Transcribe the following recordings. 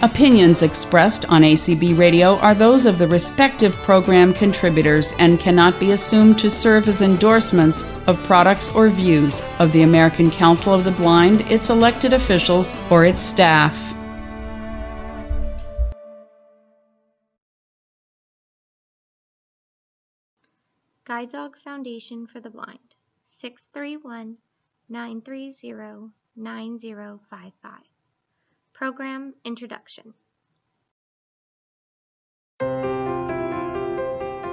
Opinions expressed on ACB Radio are those of the respective program contributors and cannot be assumed to serve as endorsements of products or views of the American Council of the Blind, its elected officials, or its staff. Guide Dog Foundation for the Blind, 631 930 9055. Program Introduction.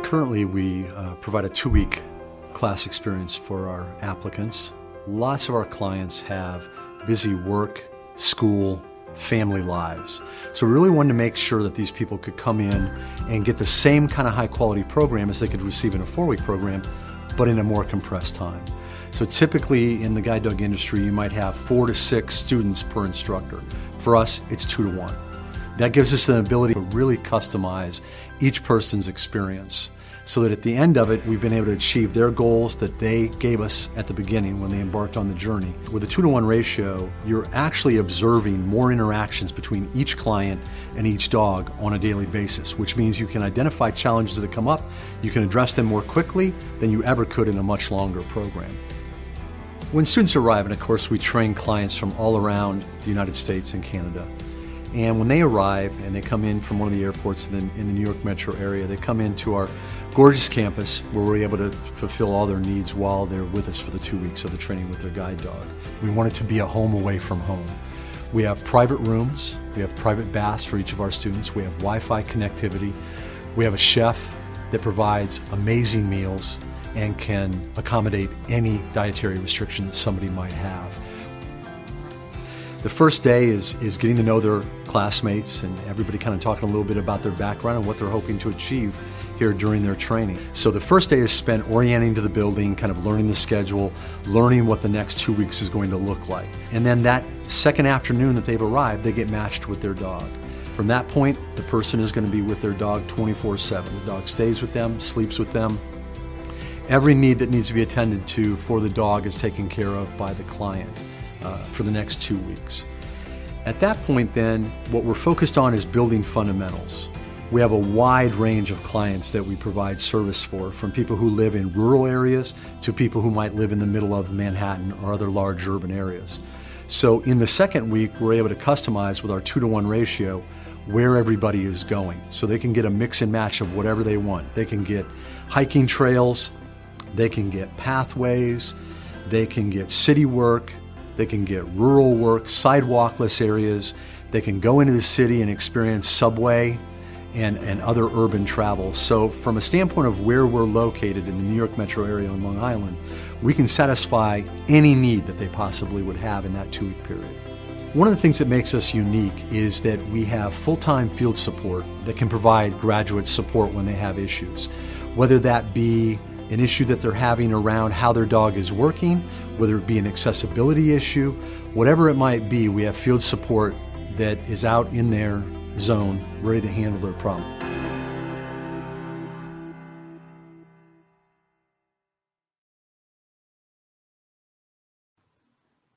Currently, we uh, provide a two week class experience for our applicants. Lots of our clients have busy work, school, family lives. So we really wanted to make sure that these people could come in and get the same kind of high quality program as they could receive in a four week program, but in a more compressed time. So typically in the guide dog industry, you might have four to six students per instructor. For us, it's two to one. That gives us an ability to really customize each person's experience so that at the end of it, we've been able to achieve their goals that they gave us at the beginning when they embarked on the journey. With a two to one ratio, you're actually observing more interactions between each client and each dog on a daily basis, which means you can identify challenges that come up, you can address them more quickly than you ever could in a much longer program. When students arrive, and of course we train clients from all around the United States and Canada, and when they arrive and they come in from one of the airports in the, in the New York metro area, they come into our gorgeous campus where we're able to fulfill all their needs while they're with us for the two weeks of the training with their guide dog. We want it to be a home away from home. We have private rooms, we have private baths for each of our students, we have Wi Fi connectivity, we have a chef that provides amazing meals and can accommodate any dietary restriction that somebody might have. The first day is, is getting to know their classmates and everybody kind of talking a little bit about their background and what they're hoping to achieve here during their training. So the first day is spent orienting to the building, kind of learning the schedule, learning what the next two weeks is going to look like. And then that second afternoon that they've arrived, they get matched with their dog. From that point, the person is going to be with their dog 24 7. The dog stays with them, sleeps with them. Every need that needs to be attended to for the dog is taken care of by the client uh, for the next two weeks. At that point, then, what we're focused on is building fundamentals. We have a wide range of clients that we provide service for, from people who live in rural areas to people who might live in the middle of Manhattan or other large urban areas. So, in the second week, we're able to customize with our two to one ratio where everybody is going. So they can get a mix and match of whatever they want. They can get hiking trails, they can get pathways, they can get city work, they can get rural work, sidewalkless areas, they can go into the city and experience subway and, and other urban travel. So, from a standpoint of where we're located in the New York metro area on Long Island, we can satisfy any need that they possibly would have in that two week period. One of the things that makes us unique is that we have full time field support that can provide graduate support when they have issues, whether that be an issue that they're having around how their dog is working, whether it be an accessibility issue, whatever it might be, we have field support that is out in their zone ready to handle their problem.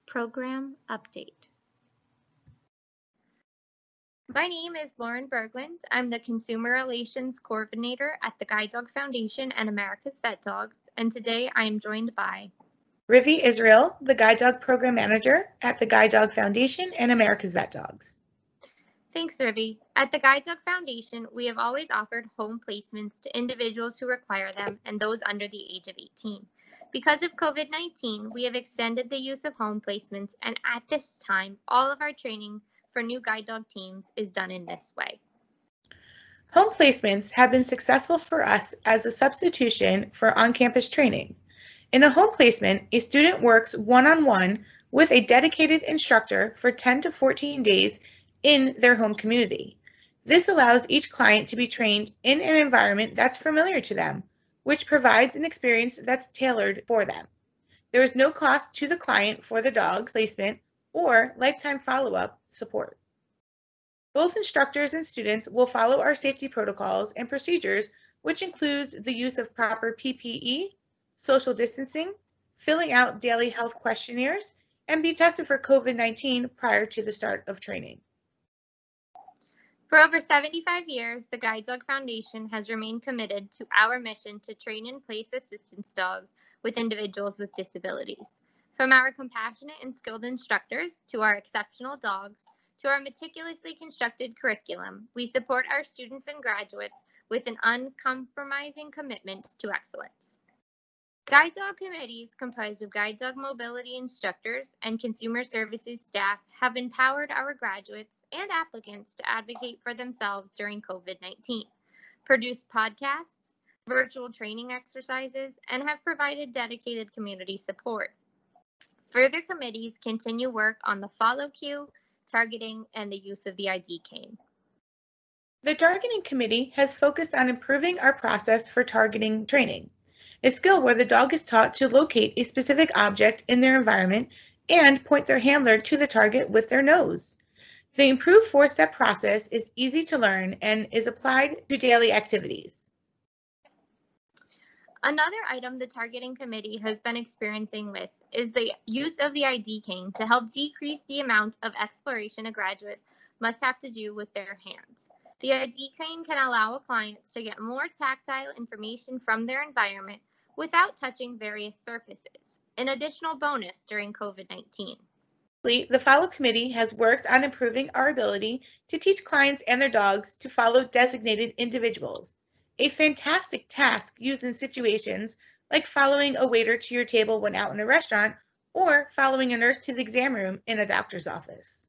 Program Update my name is Lauren Berglund. I'm the Consumer Relations Coordinator at the Guide Dog Foundation and America's Vet Dogs, and today I am joined by Rivi Israel, the Guide Dog Program Manager at the Guide Dog Foundation and America's Vet Dogs. Thanks, Rivi. At the Guide Dog Foundation, we have always offered home placements to individuals who require them and those under the age of 18. Because of COVID 19, we have extended the use of home placements, and at this time, all of our training for new guide dog teams is done in this way. Home placements have been successful for us as a substitution for on campus training. In a home placement, a student works one on one with a dedicated instructor for 10 to 14 days in their home community. This allows each client to be trained in an environment that's familiar to them, which provides an experience that's tailored for them. There is no cost to the client for the dog placement or lifetime follow-up support. Both instructors and students will follow our safety protocols and procedures, which includes the use of proper PPE, social distancing, filling out daily health questionnaires, and be tested for COVID-19 prior to the start of training. For over 75 years, the Guide Dog Foundation has remained committed to our mission to train and place assistance dogs with individuals with disabilities. From our compassionate and skilled instructors to our exceptional dogs to our meticulously constructed curriculum, we support our students and graduates with an uncompromising commitment to excellence. Guide dog committees comprised of guide dog mobility instructors and consumer services staff have empowered our graduates and applicants to advocate for themselves during COVID 19, produced podcasts, virtual training exercises, and have provided dedicated community support. Further committees continue work on the follow cue, targeting, and the use of the ID cane. The Targeting Committee has focused on improving our process for targeting training, a skill where the dog is taught to locate a specific object in their environment and point their handler to the target with their nose. The improved four step process is easy to learn and is applied to daily activities. Another item the targeting committee has been experiencing with is the use of the ID cane to help decrease the amount of exploration a graduate must have to do with their hands. The ID cane can allow a client to get more tactile information from their environment without touching various surfaces, an additional bonus during COVID 19. The Follow Committee has worked on improving our ability to teach clients and their dogs to follow designated individuals a fantastic task used in situations like following a waiter to your table when out in a restaurant or following a nurse to the exam room in a doctor's office.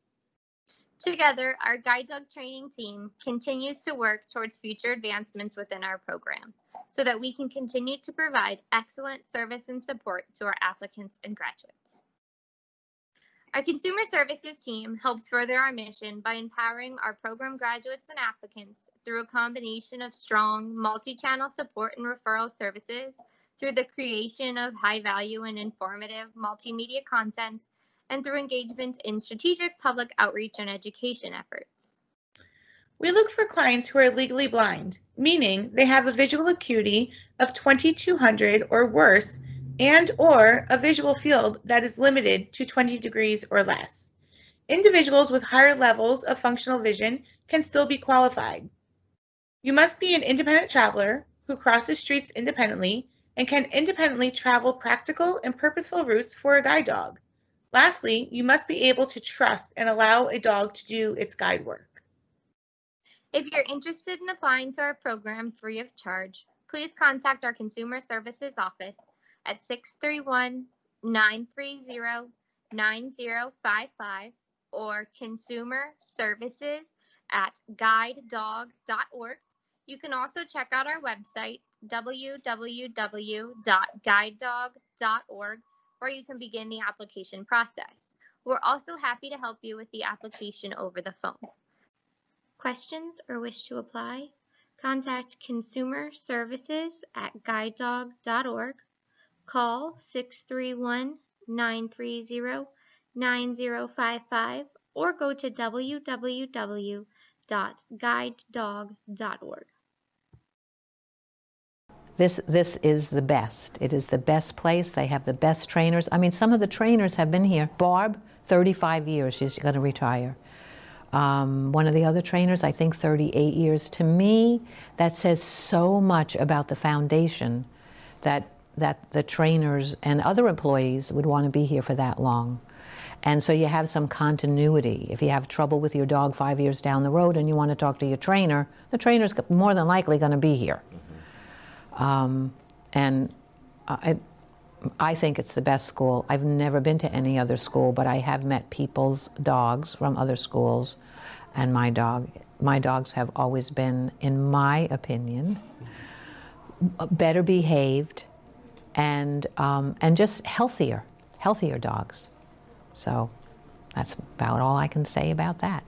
Together, our guide dog training team continues to work towards future advancements within our program so that we can continue to provide excellent service and support to our applicants and graduates. Our consumer services team helps further our mission by empowering our program graduates and applicants through a combination of strong multi-channel support and referral services, through the creation of high value and informative multimedia content, and through engagement in strategic public outreach and education efforts. We look for clients who are legally blind, meaning they have a visual acuity of 2200 or worse and or a visual field that is limited to 20 degrees or less. Individuals with higher levels of functional vision can still be qualified. You must be an independent traveler who crosses streets independently and can independently travel practical and purposeful routes for a guide dog. Lastly, you must be able to trust and allow a dog to do its guide work. If you're interested in applying to our program free of charge, please contact our Consumer Services Office at 631 930 9055 or consumer services at guidedog.org you can also check out our website, www.guidedog.org, where you can begin the application process. We're also happy to help you with the application over the phone. Questions or wish to apply? Contact Consumer Services at guidedog.org. Call 631 930 9055 or go to www.guidedog.org. This, this is the best. It is the best place. They have the best trainers. I mean, some of the trainers have been here. Barb, 35 years, she's going to retire. Um, one of the other trainers, I think 38 years. To me, that says so much about the foundation that, that the trainers and other employees would want to be here for that long. And so you have some continuity. If you have trouble with your dog five years down the road and you want to talk to your trainer, the trainer's more than likely going to be here. Um, and I, I think it's the best school. I've never been to any other school, but I have met people's dogs from other schools, and my dog, my dogs have always been, in my opinion, better behaved, and um, and just healthier, healthier dogs. So that's about all I can say about that.